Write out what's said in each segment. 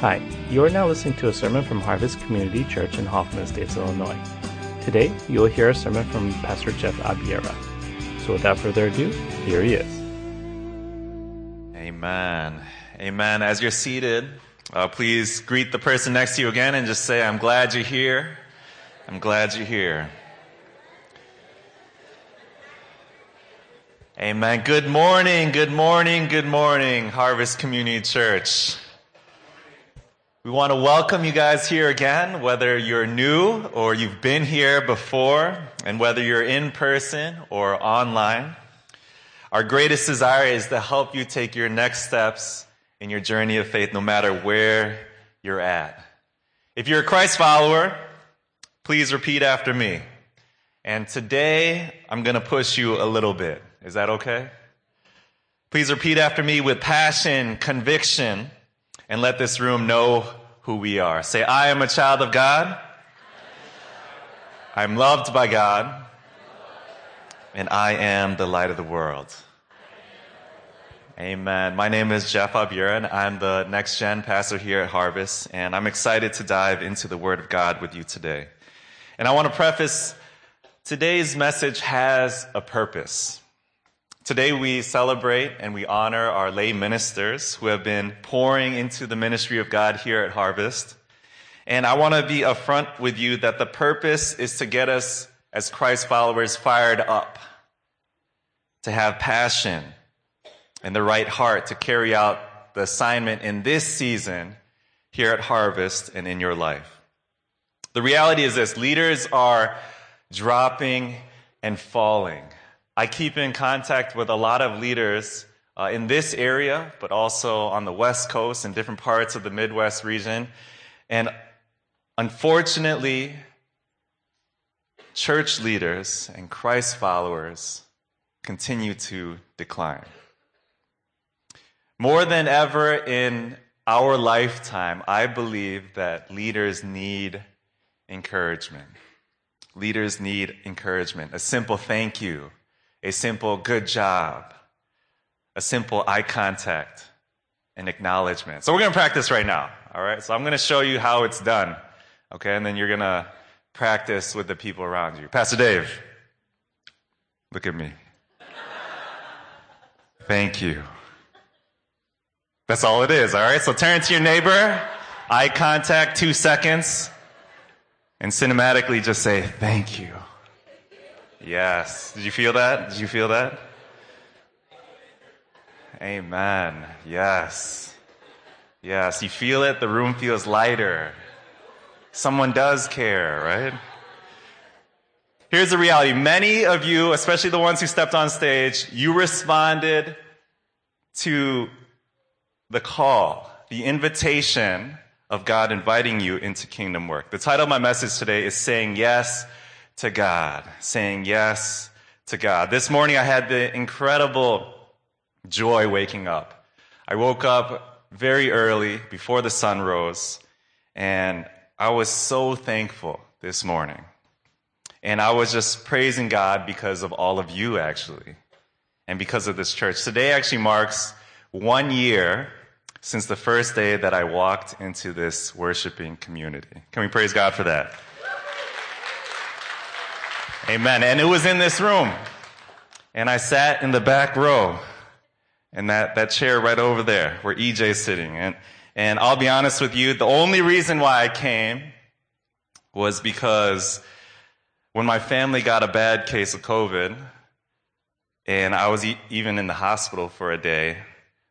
Hi, you are now listening to a sermon from Harvest Community Church in Hoffman Estates, Illinois. Today, you will hear a sermon from Pastor Jeff Abiera. So without further ado, here he is. Amen. Amen. As you're seated, uh, please greet the person next to you again and just say, I'm glad you're here. I'm glad you're here. Amen. Good morning, good morning, good morning, Harvest Community Church. We want to welcome you guys here again, whether you're new or you've been here before, and whether you're in person or online. Our greatest desire is to help you take your next steps in your journey of faith, no matter where you're at. If you're a Christ follower, please repeat after me. And today, I'm going to push you a little bit. Is that okay? Please repeat after me with passion, conviction, and let this room know who we are. Say, I am a child of God. I'm loved by God. And I am the light of the world. Amen. My name is Jeff and I'm the next gen pastor here at Harvest, and I'm excited to dive into the Word of God with you today. And I want to preface today's message has a purpose. Today we celebrate and we honor our lay ministers who have been pouring into the ministry of God here at Harvest. And I want to be upfront with you that the purpose is to get us as Christ followers fired up, to have passion and the right heart to carry out the assignment in this season here at Harvest and in your life. The reality is this leaders are dropping and falling. I keep in contact with a lot of leaders uh, in this area, but also on the West Coast and different parts of the Midwest region. And unfortunately, church leaders and Christ followers continue to decline. More than ever in our lifetime, I believe that leaders need encouragement. Leaders need encouragement, a simple thank you, a simple good job, a simple eye contact, and acknowledgement. So we're going to practice right now. All right. So I'm going to show you how it's done. Okay. And then you're going to practice with the people around you. Pastor Dave, look at me. Thank you. That's all it is. All right. So turn to your neighbor, eye contact, two seconds, and cinematically just say, thank you. Yes. Did you feel that? Did you feel that? Amen. Yes. Yes. You feel it. The room feels lighter. Someone does care, right? Here's the reality. Many of you, especially the ones who stepped on stage, you responded to the call, the invitation of God inviting you into kingdom work. The title of my message today is Saying Yes to God, saying yes to God. This morning I had the incredible joy waking up. I woke up very early before the sun rose and I was so thankful this morning. And I was just praising God because of all of you actually and because of this church. Today actually marks one year since the first day that I walked into this worshiping community. Can we praise God for that? Amen. And it was in this room. And I sat in the back row and that, that chair right over there where EJ's sitting. And, and I'll be honest with you, the only reason why I came was because when my family got a bad case of COVID and I was e- even in the hospital for a day,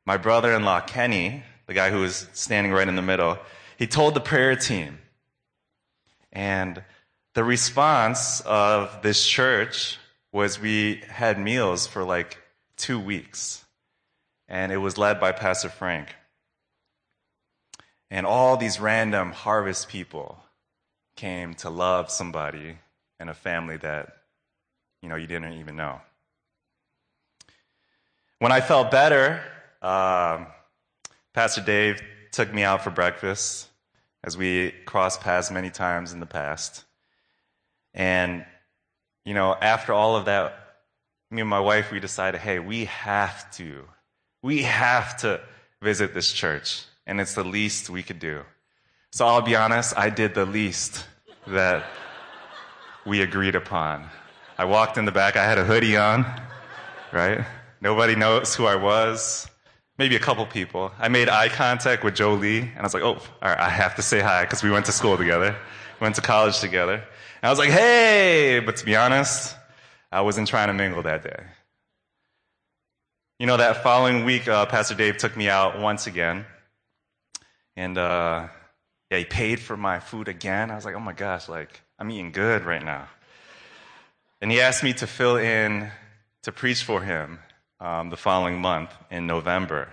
my brother-in-law Kenny, the guy who was standing right in the middle, he told the prayer team. And the response of this church was we had meals for like two weeks, and it was led by Pastor Frank. And all these random harvest people came to love somebody and a family that, you know, you didn't even know. When I felt better, uh, Pastor Dave took me out for breakfast, as we crossed paths many times in the past. And, you know, after all of that, me and my wife, we decided, hey, we have to, we have to visit this church and it's the least we could do. So I'll be honest, I did the least that we agreed upon. I walked in the back, I had a hoodie on, right? Nobody knows who I was. Maybe a couple people. I made eye contact with Joe Lee, and I was like, oh, all right, I have to say hi because we went to school together, went to college together. I was like, hey, but to be honest, I wasn't trying to mingle that day. You know, that following week, uh, Pastor Dave took me out once again. And uh, yeah, he paid for my food again. I was like, oh my gosh, like, I'm eating good right now. And he asked me to fill in to preach for him um, the following month in November.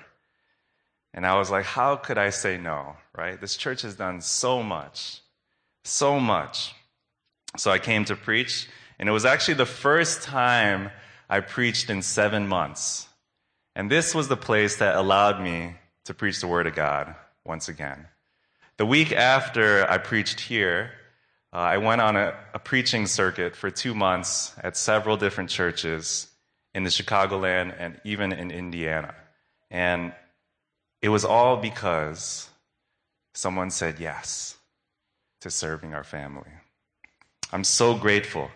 And I was like, how could I say no, right? This church has done so much, so much. So I came to preach, and it was actually the first time I preached in seven months. And this was the place that allowed me to preach the Word of God once again. The week after I preached here, uh, I went on a, a preaching circuit for two months at several different churches in the Chicagoland and even in Indiana. And it was all because someone said yes to serving our family. I'm so grateful.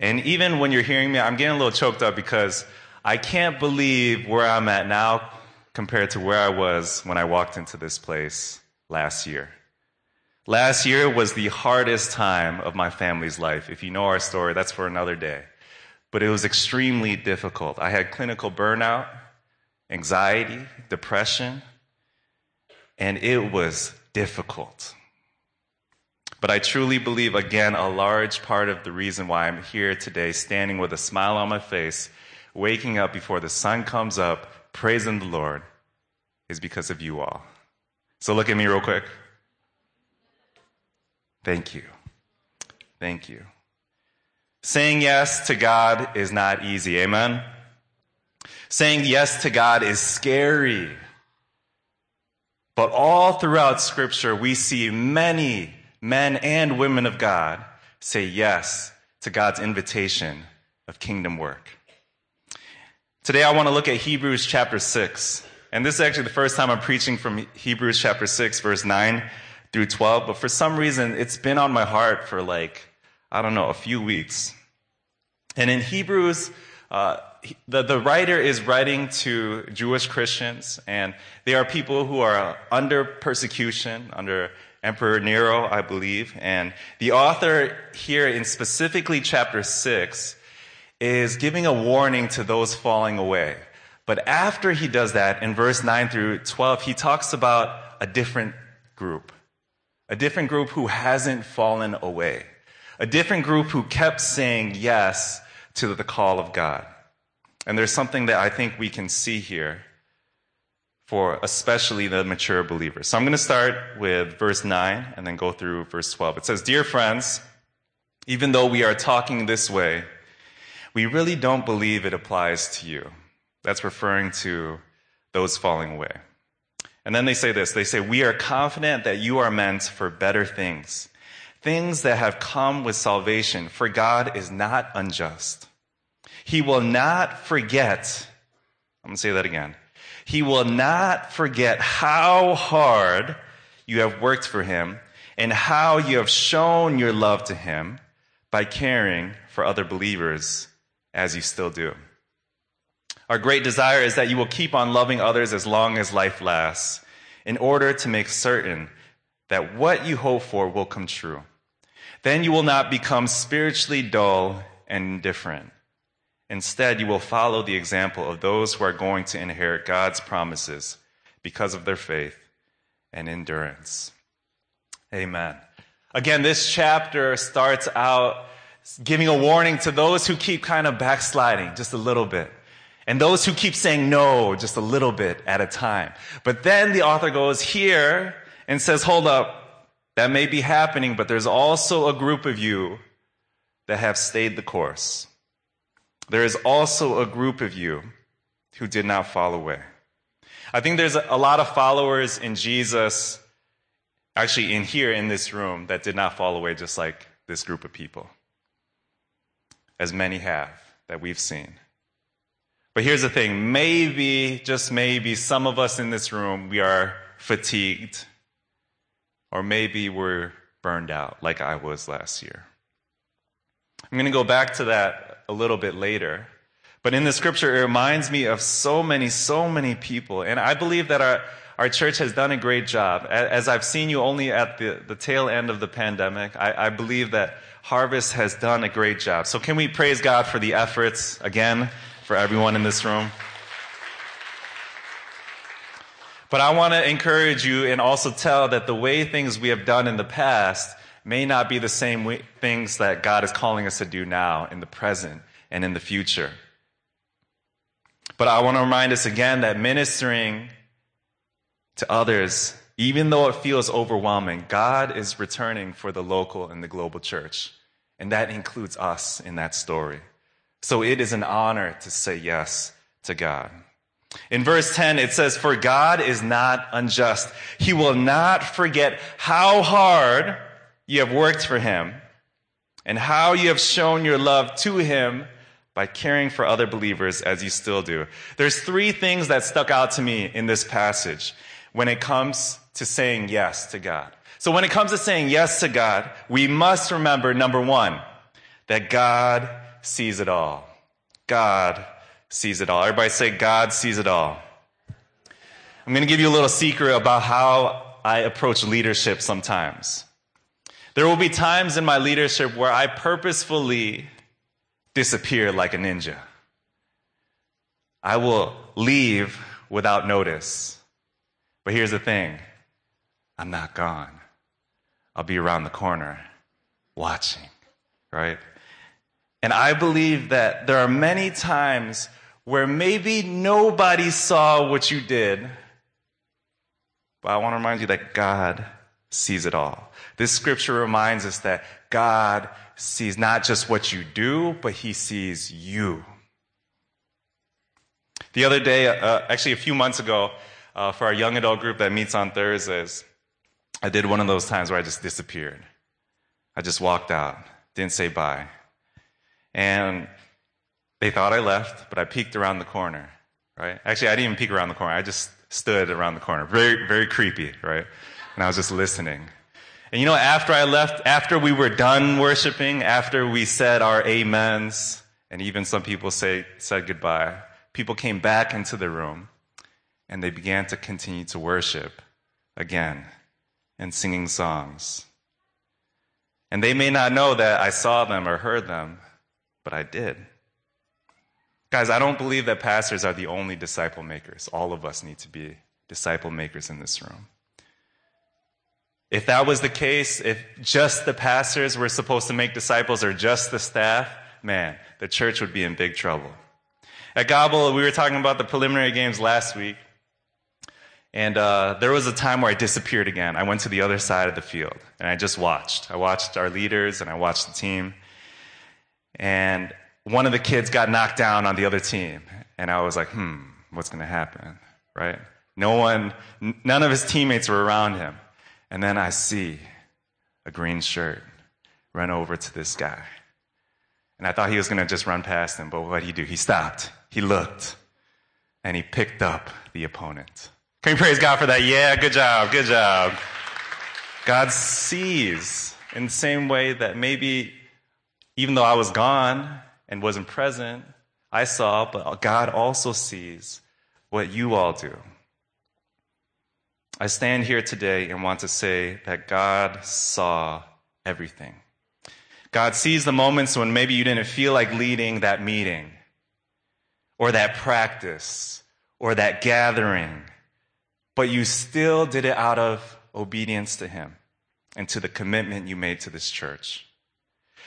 And even when you're hearing me, I'm getting a little choked up because I can't believe where I'm at now compared to where I was when I walked into this place last year. Last year was the hardest time of my family's life. If you know our story, that's for another day but it was extremely difficult. I had clinical burnout, anxiety, depression, and it was difficult. But I truly believe, again, a large part of the reason why I'm here today, standing with a smile on my face, waking up before the sun comes up, praising the Lord, is because of you all. So look at me real quick. Thank you. Thank you. Saying yes to God is not easy. Amen? Saying yes to God is scary. But all throughout Scripture, we see many men and women of God say yes to God's invitation of kingdom work. Today, I want to look at Hebrews chapter 6. And this is actually the first time I'm preaching from Hebrews chapter 6, verse 9 through 12. But for some reason, it's been on my heart for like I don't know, a few weeks. And in Hebrews, uh, the, the writer is writing to Jewish Christians, and they are people who are under persecution, under Emperor Nero, I believe. And the author here in specifically chapter 6 is giving a warning to those falling away. But after he does that, in verse 9 through 12, he talks about a different group. A different group who hasn't fallen away a different group who kept saying yes to the call of God. And there's something that I think we can see here for especially the mature believers. So I'm going to start with verse 9 and then go through verse 12. It says, Dear friends, even though we are talking this way, we really don't believe it applies to you. That's referring to those falling away. And then they say this they say, We are confident that you are meant for better things things that have come with salvation, for God is not unjust. He will not forget, I'm going to say that again. He will not forget how hard you have worked for him and how you have shown your love to him by caring for other believers as you still do. Our great desire is that you will keep on loving others as long as life lasts in order to make certain that what you hope for will come true. Then you will not become spiritually dull and indifferent. Instead, you will follow the example of those who are going to inherit God's promises because of their faith and endurance. Amen. Again, this chapter starts out giving a warning to those who keep kind of backsliding just a little bit. And those who keep saying no just a little bit at a time. But then the author goes here and says, hold up, that may be happening, but there's also a group of you that have stayed the course. There is also a group of you who did not fall away. I think there's a lot of followers in Jesus, actually in here in this room, that did not fall away just like this group of people, as many have that we've seen. But here's the thing maybe, just maybe, some of us in this room, we are fatigued, or maybe we're burned out like I was last year. I'm going to go back to that a little bit later. But in the scripture, it reminds me of so many, so many people. And I believe that our, our church has done a great job. As I've seen you only at the, the tail end of the pandemic, I, I believe that Harvest has done a great job. So can we praise God for the efforts again for everyone in this room? But I want to encourage you and also tell that the way things we have done in the past may not be the same things that God is calling us to do now in the present and in the future. But I want to remind us again that ministering to others, even though it feels overwhelming, God is returning for the local and the global church. And that includes us in that story. So it is an honor to say yes to God. In verse 10, it says, For God is not unjust. He will not forget how hard you have worked for him and how you have shown your love to him by caring for other believers as you still do. There's three things that stuck out to me in this passage when it comes to saying yes to God. So when it comes to saying yes to God, we must remember number one, that God sees it all. God sees it all. Everybody say, God sees it all. I'm going to give you a little secret about how I approach leadership sometimes. There will be times in my leadership where I purposefully disappear like a ninja. I will leave without notice. But here's the thing I'm not gone. I'll be around the corner watching, right? And I believe that there are many times where maybe nobody saw what you did, but I want to remind you that God sees it all. This scripture reminds us that God sees not just what you do, but he sees you. The other day, uh, actually a few months ago, uh, for our young adult group that meets on Thursdays, I did one of those times where I just disappeared. I just walked out, didn't say bye. And they thought I left, but I peeked around the corner, right? Actually, I didn't even peek around the corner. I just stood around the corner. Very, very creepy, right? And I was just listening. And you know, after I left, after we were done worshiping, after we said our amens, and even some people say, said goodbye, people came back into the room and they began to continue to worship again and singing songs. And they may not know that I saw them or heard them, but I did. Guys, I don't believe that pastors are the only disciple makers. All of us need to be disciple makers in this room. If that was the case, if just the pastors were supposed to make disciples or just the staff, man, the church would be in big trouble. At Gobble, we were talking about the preliminary games last week. And uh, there was a time where I disappeared again. I went to the other side of the field and I just watched. I watched our leaders and I watched the team. And one of the kids got knocked down on the other team. And I was like, hmm, what's going to happen? Right? No one, none of his teammates were around him. And then I see a green shirt run over to this guy. And I thought he was going to just run past him, but what did he do? He stopped. He looked. And he picked up the opponent. Can we praise God for that? Yeah, good job, good job. God sees in the same way that maybe even though I was gone and wasn't present, I saw, but God also sees what you all do. I stand here today and want to say that God saw everything. God sees the moments when maybe you didn't feel like leading that meeting or that practice or that gathering, but you still did it out of obedience to Him and to the commitment you made to this church.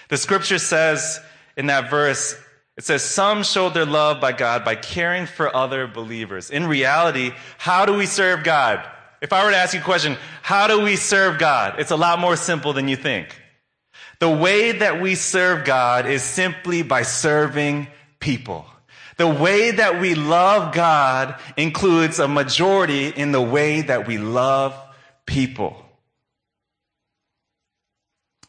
The scripture says in that verse, it says, Some showed their love by God by caring for other believers. In reality, how do we serve God? If I were to ask you a question, how do we serve God? It's a lot more simple than you think. The way that we serve God is simply by serving people. The way that we love God includes a majority in the way that we love people.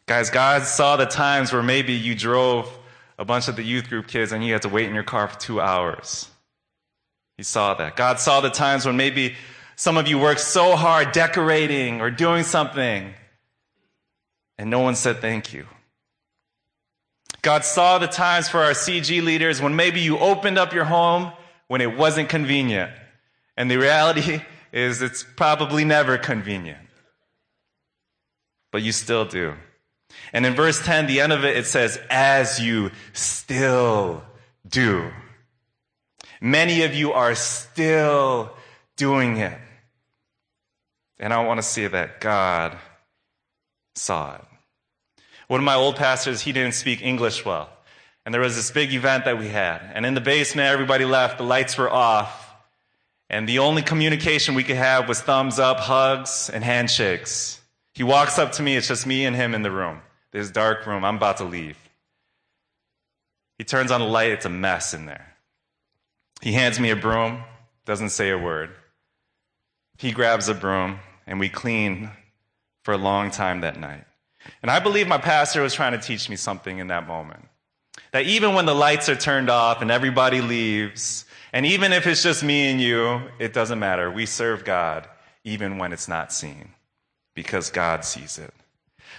Guys, God saw the times where maybe you drove a bunch of the youth group kids and you had to wait in your car for two hours. He saw that. God saw the times when maybe Some of you worked so hard decorating or doing something, and no one said thank you. God saw the times for our CG leaders when maybe you opened up your home when it wasn't convenient. And the reality is it's probably never convenient. But you still do. And in verse 10, the end of it, it says, as you still do. Many of you are still doing it. And I want to say that God saw it. One of my old pastors, he didn't speak English well. And there was this big event that we had. And in the basement, everybody left, the lights were off. And the only communication we could have was thumbs up, hugs, and handshakes. He walks up to me, it's just me and him in the room. This dark room, I'm about to leave. He turns on the light, it's a mess in there. He hands me a broom, doesn't say a word. He grabs a broom, and we clean for a long time that night. And I believe my pastor was trying to teach me something in that moment. That even when the lights are turned off and everybody leaves, and even if it's just me and you, it doesn't matter. We serve God even when it's not seen because God sees it.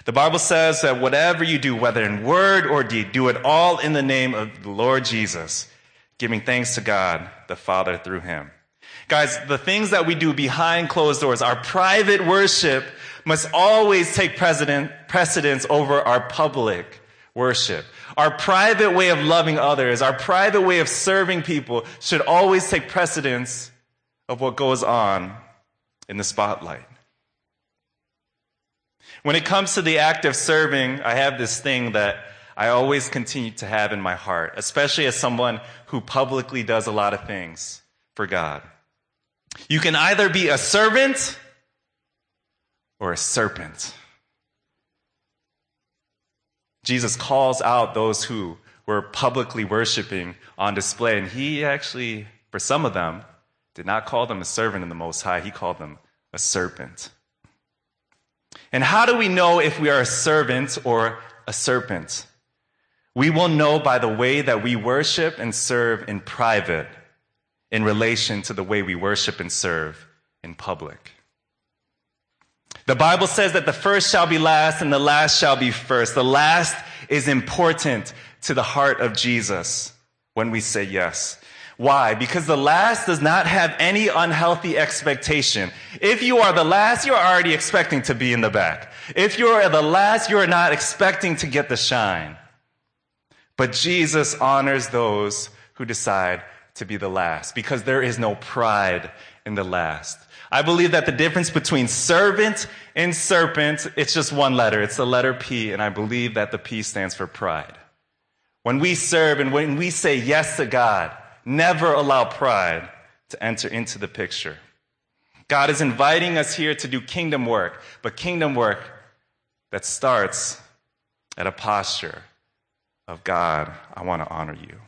The Bible says that whatever you do, whether in word or deed, do it all in the name of the Lord Jesus, giving thanks to God the Father through him. Guys, the things that we do behind closed doors, our private worship must always take precedence over our public worship. Our private way of loving others, our private way of serving people should always take precedence of what goes on in the spotlight. When it comes to the act of serving, I have this thing that I always continue to have in my heart, especially as someone who publicly does a lot of things for God. You can either be a servant or a serpent. Jesus calls out those who were publicly worshiping on display, and he actually, for some of them, did not call them a servant in the Most High, he called them a serpent. And how do we know if we are a servant or a serpent? We will know by the way that we worship and serve in private in relation to the way we worship and serve in public. The Bible says that the first shall be last and the last shall be first. The last is important to the heart of Jesus when we say yes. Why? Because the last does not have any unhealthy expectation. If you are the last, you're already expecting to be in the back. If you are the last, you are not expecting to get the shine. But Jesus honors those who decide to be the last because there is no pride in the last. I believe that the difference between servant and serpent, it's just one letter. It's the letter P, and I believe that the P stands for pride. When we serve and when we say yes to God, never allow pride to enter into the picture. God is inviting us here to do kingdom work, but kingdom work that starts at a posture of God, I want to honor you.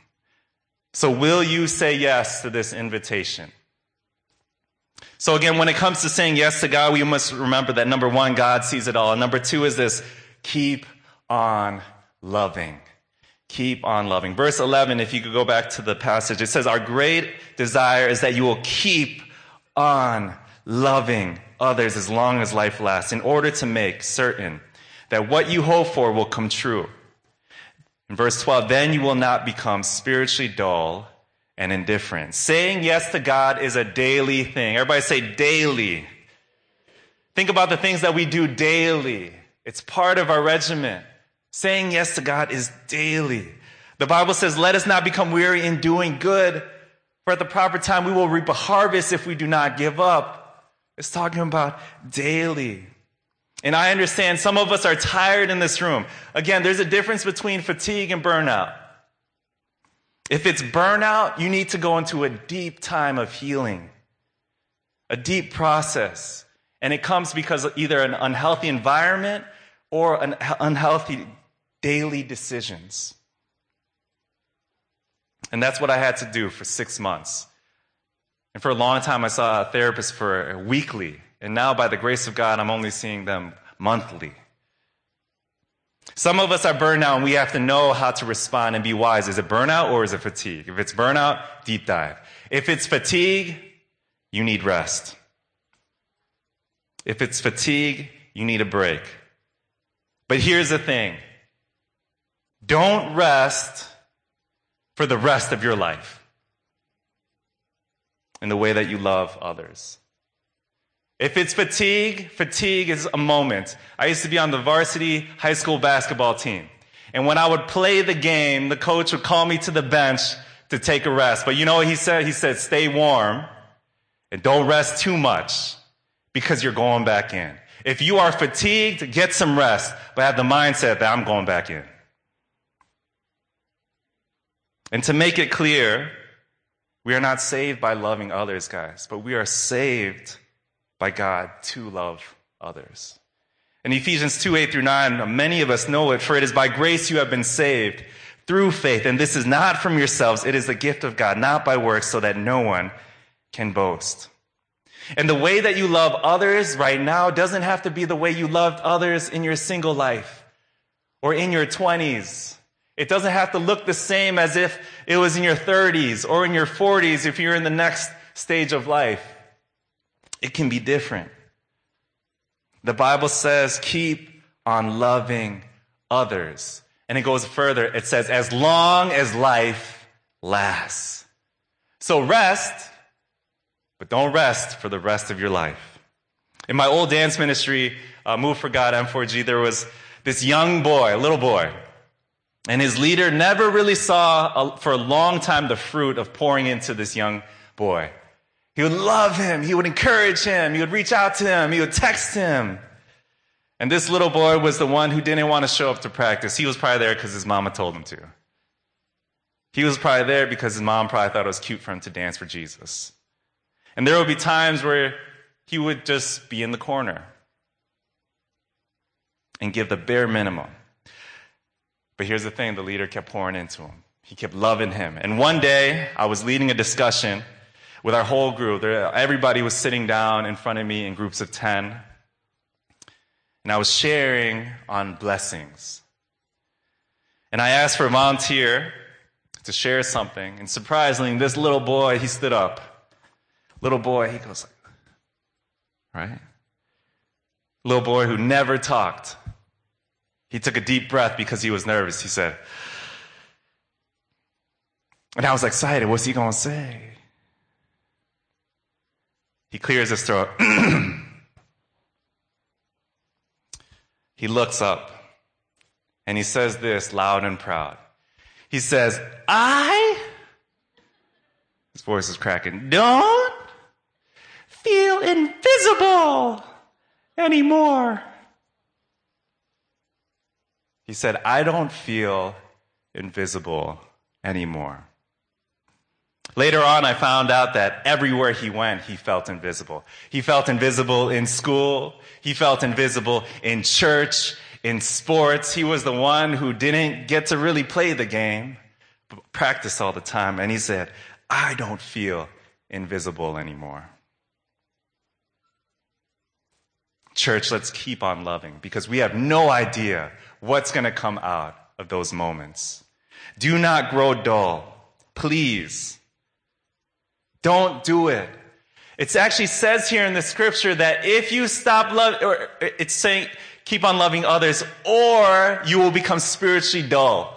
So, will you say yes to this invitation? So again, when it comes to saying yes to God, we must remember that number one, God sees it all. And number two is this, keep on loving. Keep on loving. Verse 11, if you could go back to the passage, it says, our great desire is that you will keep on loving others as long as life lasts in order to make certain that what you hope for will come true. In verse 12, then you will not become spiritually dull and indifferent. Saying yes to God is a daily thing. Everybody say daily. Think about the things that we do daily. It's part of our regimen. Saying yes to God is daily. The Bible says, let us not become weary in doing good, for at the proper time we will reap a harvest if we do not give up. It's talking about daily. And I understand some of us are tired in this room. Again, there's a difference between fatigue and burnout. If it's burnout, you need to go into a deep time of healing, a deep process. And it comes because of either an unhealthy environment or an unhealthy daily decisions. And that's what I had to do for six months. And for a long time, I saw a therapist for weekly. And now, by the grace of God, I'm only seeing them monthly. Some of us are burned out and we have to know how to respond and be wise. Is it burnout or is it fatigue? If it's burnout, deep dive. If it's fatigue, you need rest. If it's fatigue, you need a break. But here's the thing don't rest for the rest of your life in the way that you love others. If it's fatigue, fatigue is a moment. I used to be on the varsity high school basketball team. And when I would play the game, the coach would call me to the bench to take a rest. But you know what he said? He said, stay warm and don't rest too much because you're going back in. If you are fatigued, get some rest, but have the mindset that I'm going back in. And to make it clear, we are not saved by loving others, guys, but we are saved by God to love others. In Ephesians 2 8 through 9, many of us know it, for it is by grace you have been saved through faith. And this is not from yourselves, it is the gift of God, not by works, so that no one can boast. And the way that you love others right now doesn't have to be the way you loved others in your single life or in your 20s. It doesn't have to look the same as if it was in your 30s or in your 40s if you're in the next stage of life. It can be different. The Bible says, keep on loving others. And it goes further. It says, as long as life lasts. So rest but don't rest for the rest of your life. In my old dance ministry, uh, Move for God, M4G, there was this young boy, a little boy, and his leader never really saw a, for a long time the fruit of pouring into this young boy. He would love him. He would encourage him. He would reach out to him. He would text him. And this little boy was the one who didn't want to show up to practice. He was probably there because his mama told him to. He was probably there because his mom probably thought it was cute for him to dance for Jesus. And there would be times where he would just be in the corner and give the bare minimum. But here's the thing the leader kept pouring into him, he kept loving him. And one day, I was leading a discussion with our whole group. Everybody was sitting down in front of me in groups of 10. And I was sharing on blessings. And I asked for a volunteer to share something. And surprisingly, this little boy, he stood up little boy, he goes, right? Little boy who never talked. He took a deep breath because he was nervous. He said, and I was excited. What's he going to say? He clears his throat. he looks up and he says this loud and proud. He says, I, his voice is cracking, don't feel invisible anymore. He said, I don't feel invisible anymore. Later on, I found out that everywhere he went, he felt invisible. He felt invisible in school. He felt invisible in church, in sports. He was the one who didn't get to really play the game, but practice all the time. And he said, I don't feel invisible anymore. Church, let's keep on loving because we have no idea what's going to come out of those moments. Do not grow dull. Please. Don't do it. It actually says here in the scripture that if you stop loving, or it's saying keep on loving others, or you will become spiritually dull.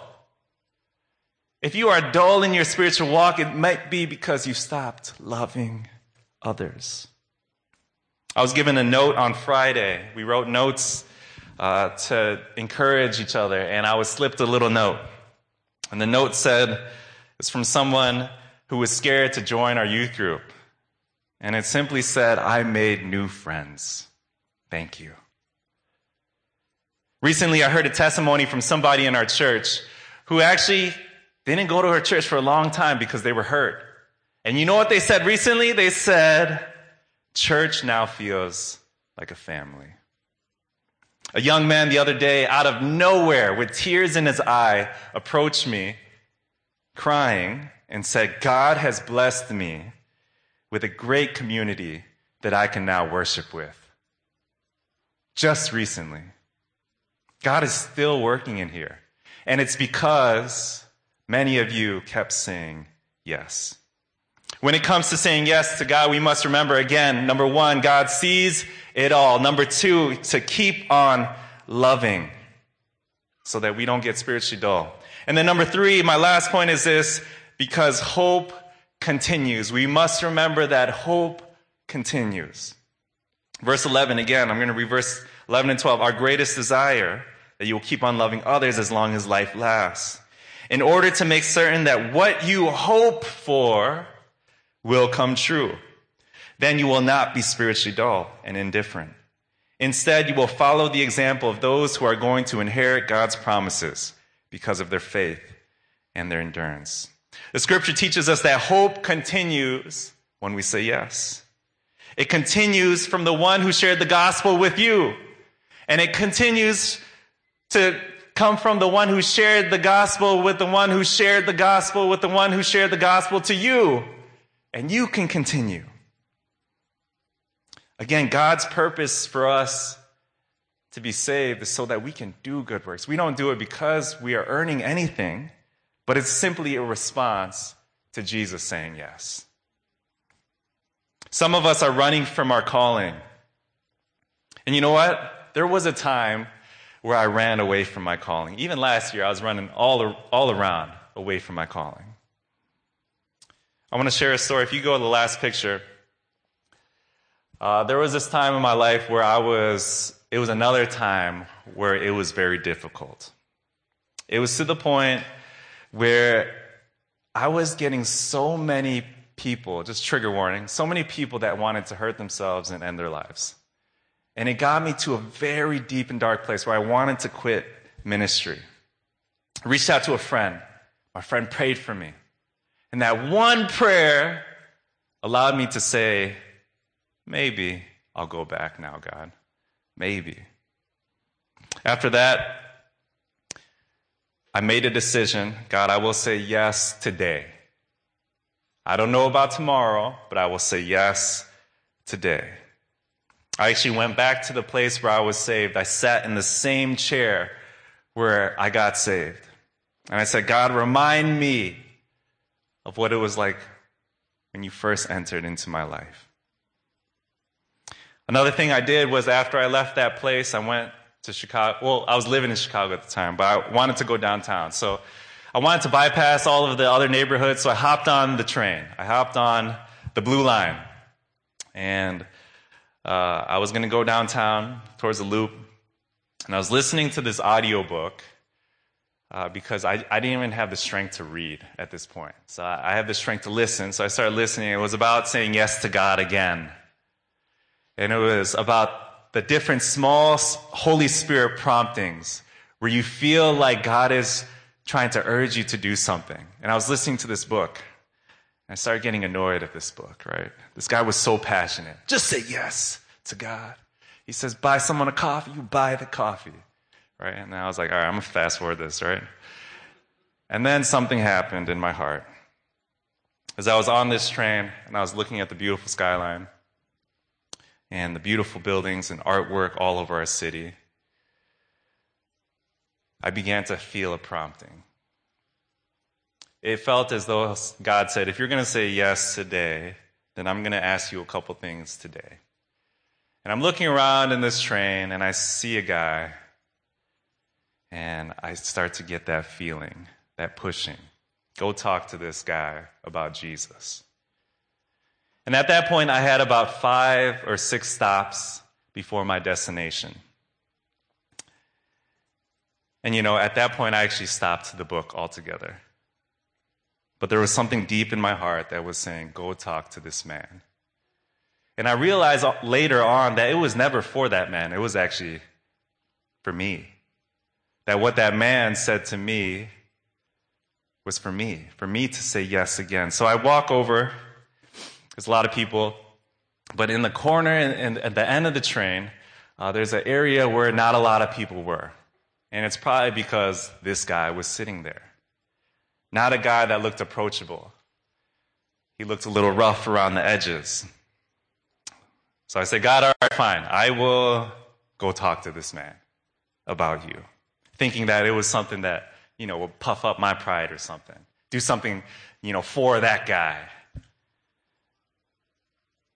If you are dull in your spiritual walk, it might be because you stopped loving others. I was given a note on Friday. We wrote notes uh, to encourage each other, and I was slipped a little note. And the note said, it's from someone who was scared to join our youth group. And it simply said, I made new friends. Thank you. Recently, I heard a testimony from somebody in our church who actually didn't go to her church for a long time because they were hurt. And you know what they said recently? They said, Church now feels like a family. A young man the other day, out of nowhere, with tears in his eye, approached me, crying, and said, God has blessed me with a great community that I can now worship with. Just recently. God is still working in here. And it's because many of you kept saying yes. When it comes to saying yes to God, we must remember again, number one, God sees it all. Number two, to keep on loving so that we don't get spiritually dull. And then number three, my last point is this, because hope continues. We must remember that hope continues. Verse 11, again, I'm going to reverse 11 and 12. Our greatest desire that you will keep on loving others as long as life lasts. In order to make certain that what you hope for will come true. Then you will not be spiritually dull and indifferent. Instead, you will follow the example of those who are going to inherit God's promises because of their faith and their endurance. The scripture teaches us that hope continues when we say yes. It continues from the one who shared the gospel with you. And it continues to come from the one who shared the gospel with the one who shared the gospel with the one who shared the gospel to you. And you can continue. Again, God's purpose for us to be saved is so that we can do good works. We don't do it because we are earning anything, but it's simply a response to Jesus saying yes. Some of us are running from our calling. And you know what? There was a time where I ran away from my calling. Even last year, I was running all, all around away from my calling. I want to share a story. If you go to the last picture, uh, there was this time in my life where I was, it was another time where it was very difficult. It was to the point where I was getting so many people, just trigger warning, so many people that wanted to hurt themselves and end their lives. And it got me to a very deep and dark place where I wanted to quit ministry. I reached out to a friend. My friend prayed for me. And that one prayer allowed me to say, maybe I'll go back now, God. Maybe. After that, I made a decision God, I will say yes today. I don't know about tomorrow, but I will say yes today. I actually went back to the place where I was saved. I sat in the same chair where I got saved. And I said, God, remind me of what it was like when you first entered into my life. Another thing I did was after I left that place, I went to Chicago. Well, I was living in Chicago at the time, but I wanted to go downtown. So I wanted to bypass all of the other neighborhoods, so I hopped on the train. I hopped on the Blue Line. And uh, I was going to go downtown towards the loop. And I was listening to this audiobook uh, because I, I didn't even have the strength to read at this point. So I, I had the strength to listen. So I started listening. It was about saying yes to God again. And it was about the different small Holy Spirit promptings where you feel like God is trying to urge you to do something. And I was listening to this book. And I started getting annoyed at this book, right? This guy was so passionate. Just say yes to God. He says, buy someone a coffee, you buy the coffee right? And I was like, all right, I'm gonna fast forward this, right? And then something happened in my heart. As I was on this train and I was looking at the beautiful skyline and the beautiful buildings and artwork all over our city, I began to feel a prompting. It felt as though God said, if you're going to say yes today, then I'm going to ask you a couple things today. And I'm looking around in this train and I see a guy and I start to get that feeling, that pushing. Go talk to this guy about Jesus. And at that point, I had about five or six stops before my destination. And you know, at that point, I actually stopped the book altogether. But there was something deep in my heart that was saying, Go talk to this man. And I realized later on that it was never for that man, it was actually for me that what that man said to me was for me, for me to say yes again. So I walk over. There's a lot of people, but in the corner and at the end of the train, uh, there's an area where not a lot of people were. And it's probably because this guy was sitting there. Not a guy that looked approachable. He looked a little rough around the edges. So I said, God, all right, fine. I will go talk to this man about you thinking that it was something that, you know, would puff up my pride or something. Do something, you know, for that guy.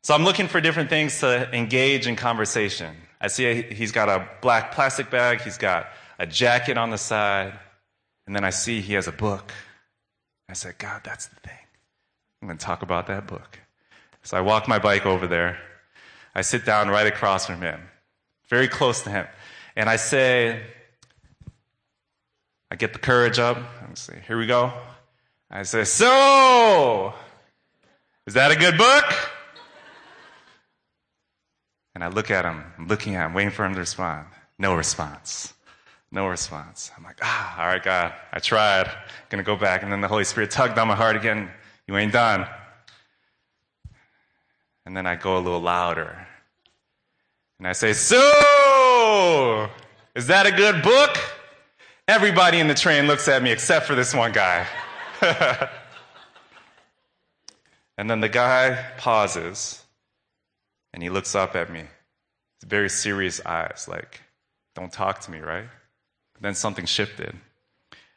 So I'm looking for different things to engage in conversation. I see he's got a black plastic bag, he's got a jacket on the side, and then I see he has a book. I said, God, that's the thing. I'm going to talk about that book. So I walk my bike over there. I sit down right across from him, very close to him. And I say, I get the courage up. Me see. Here we go. I say, So, is that a good book? And I look at him, I'm looking at him, waiting for him to respond. No response. No response. I'm like, ah, all right, God, I tried. I'm Gonna go back. And then the Holy Spirit tugged on my heart again. You ain't done. And then I go a little louder. And I say, So, is that a good book? Everybody in the train looks at me except for this one guy. and then the guy pauses and he looks up at me. Very serious eyes, like, don't talk to me, right? But Then something shifted.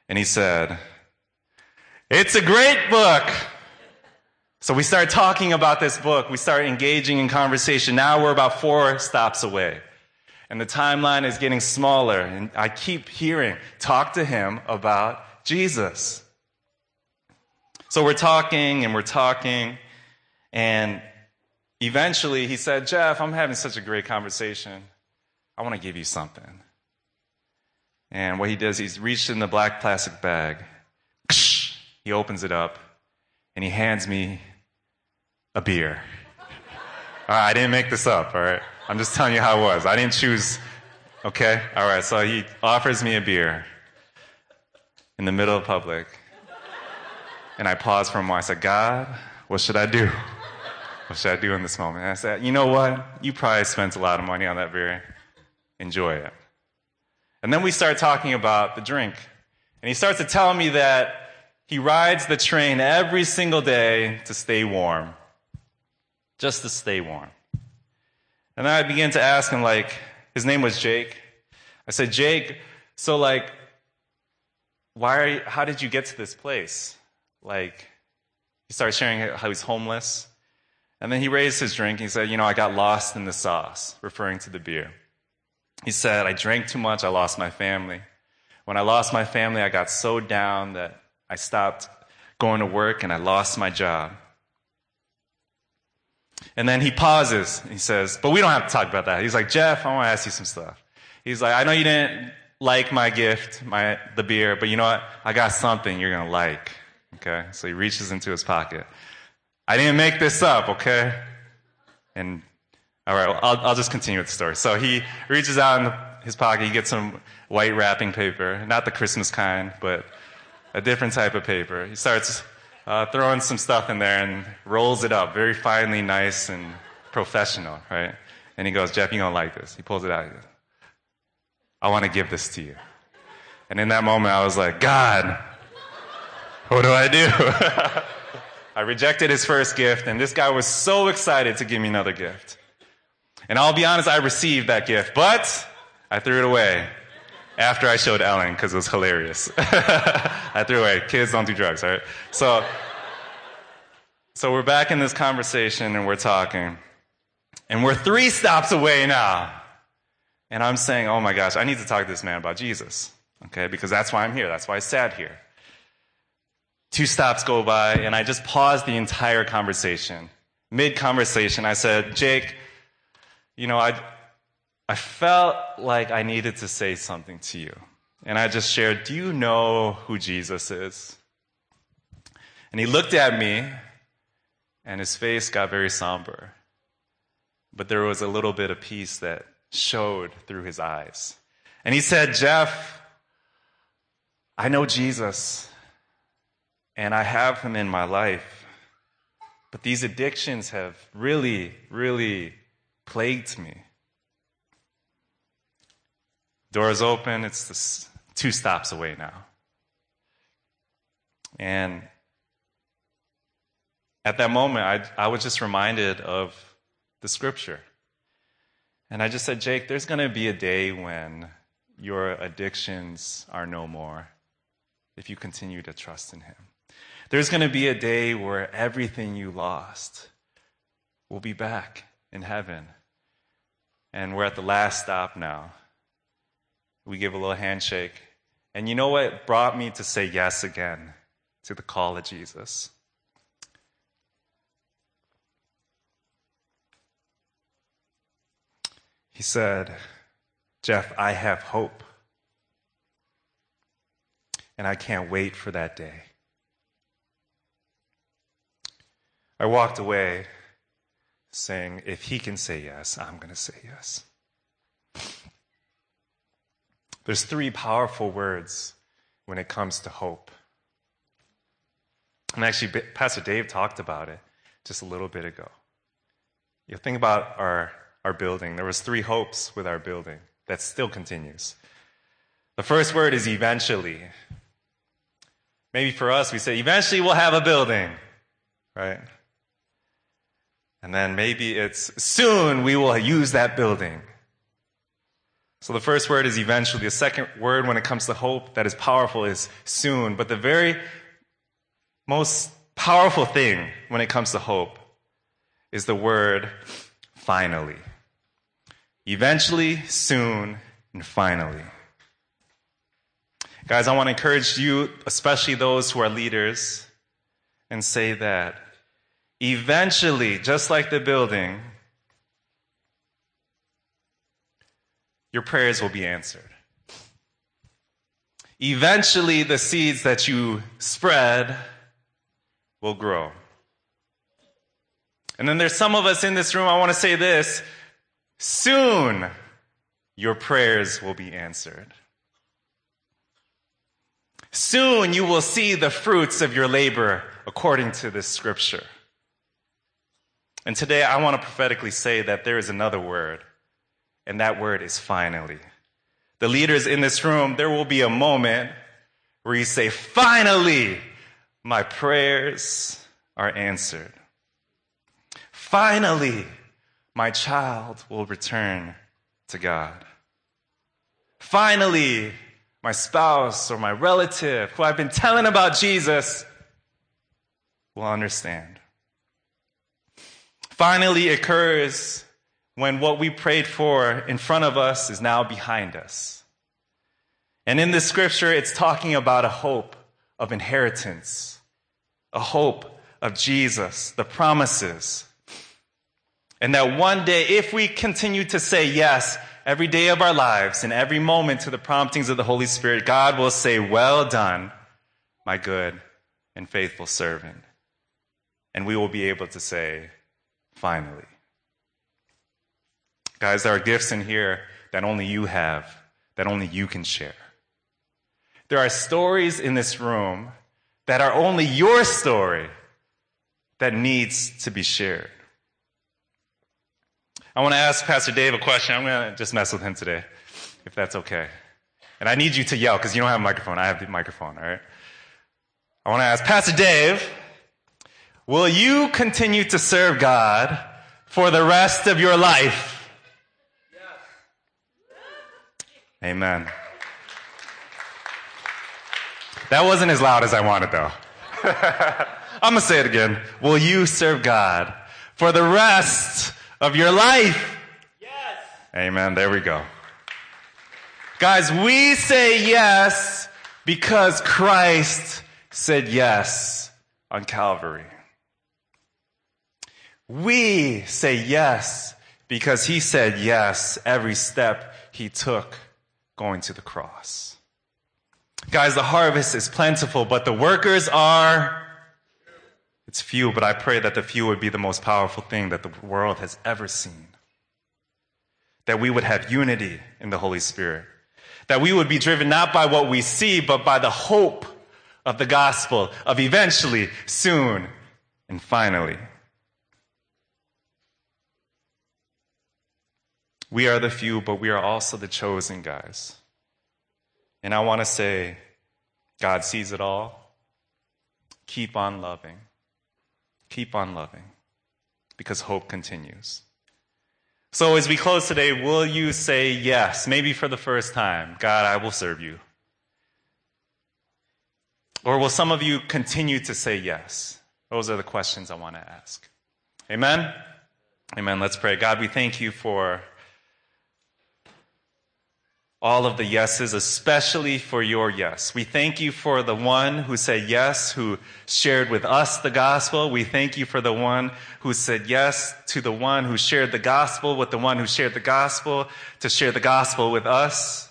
And he said, It's a great book. So we start talking about this book. We start engaging in conversation. Now we're about four stops away. And the timeline is getting smaller. And I keep hearing, talk to him about Jesus. So we're talking and we're talking. And eventually he said, Jeff, I'm having such a great conversation. I want to give you something. And what he does, he's reached in the black plastic bag. He opens it up and he hands me a beer. I didn't make this up, all right? I'm just telling you how it was. I didn't choose, okay? All right, so he offers me a beer in the middle of public. And I pause for a moment. I said, God, what should I do? What should I do in this moment? And I said, you know what? You probably spent a lot of money on that beer. Enjoy it. And then we start talking about the drink. And he starts to tell me that he rides the train every single day to stay warm. Just to stay warm. And then I began to ask him, like, his name was Jake. I said, Jake, so like, why are you, how did you get to this place? Like, he started sharing how he's homeless. And then he raised his drink. and He said, you know, I got lost in the sauce, referring to the beer. He said, I drank too much, I lost my family. When I lost my family, I got so down that I stopped going to work and I lost my job. And then he pauses. He says, But we don't have to talk about that. He's like, Jeff, I want to ask you some stuff. He's like, I know you didn't like my gift, my, the beer, but you know what? I got something you're going to like. Okay? So he reaches into his pocket. I didn't make this up, okay? And all right, well, I'll, I'll just continue with the story. So he reaches out in his pocket, he gets some white wrapping paper, not the Christmas kind, but a different type of paper. He starts uh, throwing some stuff in there and rolls it up, very finely, nice, and professional, right? And he goes, Jeff, you're going to like this. He pulls it out. Goes, I want to give this to you. And in that moment, I was like, God, what do I do? I rejected his first gift, and this guy was so excited to give me another gift. And I'll be honest, I received that gift, but I threw it away after I showed Ellen because it was hilarious. I threw it away. Kids don't do drugs, right? So, so we're back in this conversation and we're talking. And we're three stops away now. And I'm saying, oh my gosh, I need to talk to this man about Jesus. Okay, because that's why I'm here. That's why I sat here. Two stops go by, and I just paused the entire conversation. Mid conversation, I said, Jake, you know, I, I felt like I needed to say something to you. And I just shared, Do you know who Jesus is? And he looked at me, and his face got very somber. But there was a little bit of peace that showed through his eyes. And he said, Jeff, I know Jesus, and I have him in my life. But these addictions have really, really plagued me. Doors open, it's two stops away now. And at that moment, I, I was just reminded of the scripture. And I just said, Jake, there's going to be a day when your addictions are no more if you continue to trust in Him. There's going to be a day where everything you lost we'll be back in heaven. And we're at the last stop now. We give a little handshake. And you know what brought me to say yes again to the call of Jesus? He said, Jeff, I have hope. And I can't wait for that day. I walked away saying, if he can say yes, I'm going to say yes. There's three powerful words when it comes to hope. And actually, Pastor Dave talked about it just a little bit ago. You think about our, our building. There was three hopes with our building that still continues. The first word is eventually. Maybe for us, we say, eventually we'll have a building, right? And then maybe it's soon we will use that building. So the first word is eventually. The second word when it comes to hope that is powerful is soon. But the very most powerful thing when it comes to hope is the word finally. Eventually, soon, and finally. Guys, I want to encourage you, especially those who are leaders, and say that eventually, just like the building, your prayers will be answered. Eventually, the seeds that you spread will grow. And then there's some of us in this room, I want to say this soon your prayers will be answered. Soon you will see the fruits of your labor according to this scripture. And today I want to prophetically say that there is another word, and that word is finally. The leaders in this room, there will be a moment where you say, finally, my prayers are answered. Finally, my child will return to God. Finally, my spouse or my relative who I've been telling about Jesus will understand finally occurs when what we prayed for in front of us is now behind us. And in this scripture, it's talking about a hope of inheritance, a hope of Jesus, the promises. And that one day, if we continue to say yes every day of our lives and every moment to the promptings of the Holy Spirit, God will say, Well done, my good and faithful servant. And we will be able to say, finally. Guys, there are gifts in here that only you have, that only you can share. There are stories in this room that are only your story that needs to be shared. I want to ask Pastor Dave a question. I'm going to just mess with him today, if that's okay. And I need you to yell because you don't have a microphone. I have the microphone, all right? I want to ask Pastor Dave, Will you continue to serve God for the rest of your life? Yes. Amen. That wasn't as loud as I wanted, though. I'm going to say it again. Will you serve God for the rest of your life? Yes. Amen. There we go. Guys, we say yes because Christ said yes on Calvary. We say yes because he said yes every step he took going to the cross. Guys, the harvest is plentiful, but the workers are it's few, but I pray that the few would be the most powerful thing that the world has ever seen. That we would have unity in the Holy Spirit. That we would be driven not by what we see, but by the hope of the gospel of eventually, soon, and finally. We are the few, but we are also the chosen guys. And I want to say, God sees it all. Keep on loving. Keep on loving because hope continues. So, as we close today, will you say yes, maybe for the first time? God, I will serve you. Or will some of you continue to say yes? Those are the questions I want to ask. Amen? Amen. Let's pray. God, we thank you for all of the yeses, especially for your yes. We thank you for the one who said yes, who shared with us the gospel. We thank you for the one who said yes to the one who shared the gospel with the one who shared the gospel to share the gospel with us.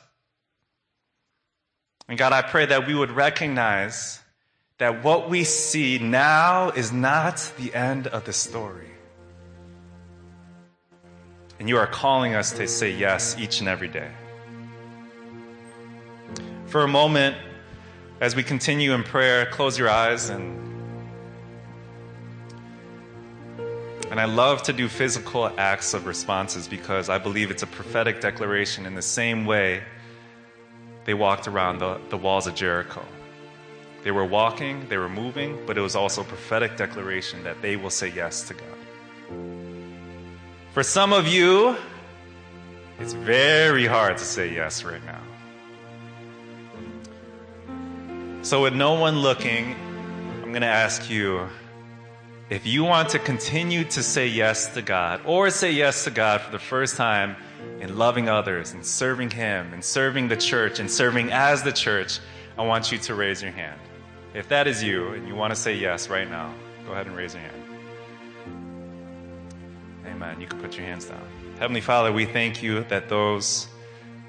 And God, I pray that we would recognize that what we see now is not the end of the story. And you are calling us to say yes each and every day. For a moment, as we continue in prayer, close your eyes and and I love to do physical acts of responses because I believe it's a prophetic declaration in the same way they walked around the, the walls of Jericho. They were walking, they were moving, but it was also a prophetic declaration that they will say yes to God. For some of you, it's very hard to say yes right now. So, with no one looking, I'm going to ask you if you want to continue to say yes to God or say yes to God for the first time in loving others and serving Him and serving the church and serving as the church, I want you to raise your hand. If that is you and you want to say yes right now, go ahead and raise your hand. Amen. You can put your hands down. Heavenly Father, we thank you that those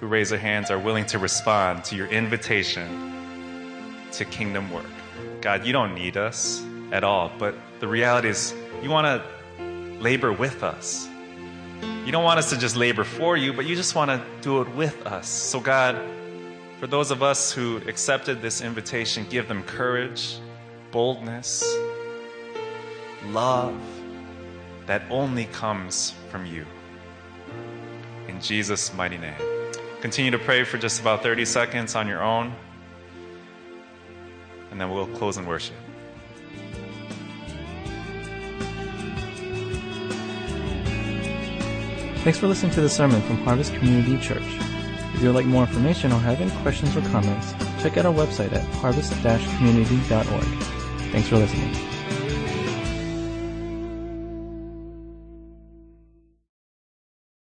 who raise their hands are willing to respond to your invitation to kingdom work. God, you don't need us at all, but the reality is you want to labor with us. You don't want us to just labor for you, but you just want to do it with us. So, God, for those of us who accepted this invitation, give them courage, boldness, love that only comes from you. In Jesus' mighty name. Continue to pray for just about 30 seconds on your own and then we'll close in worship. Thanks for listening to the sermon from Harvest Community Church. If you would like more information or have any questions or comments, check out our website at harvest-community.org. Thanks for listening.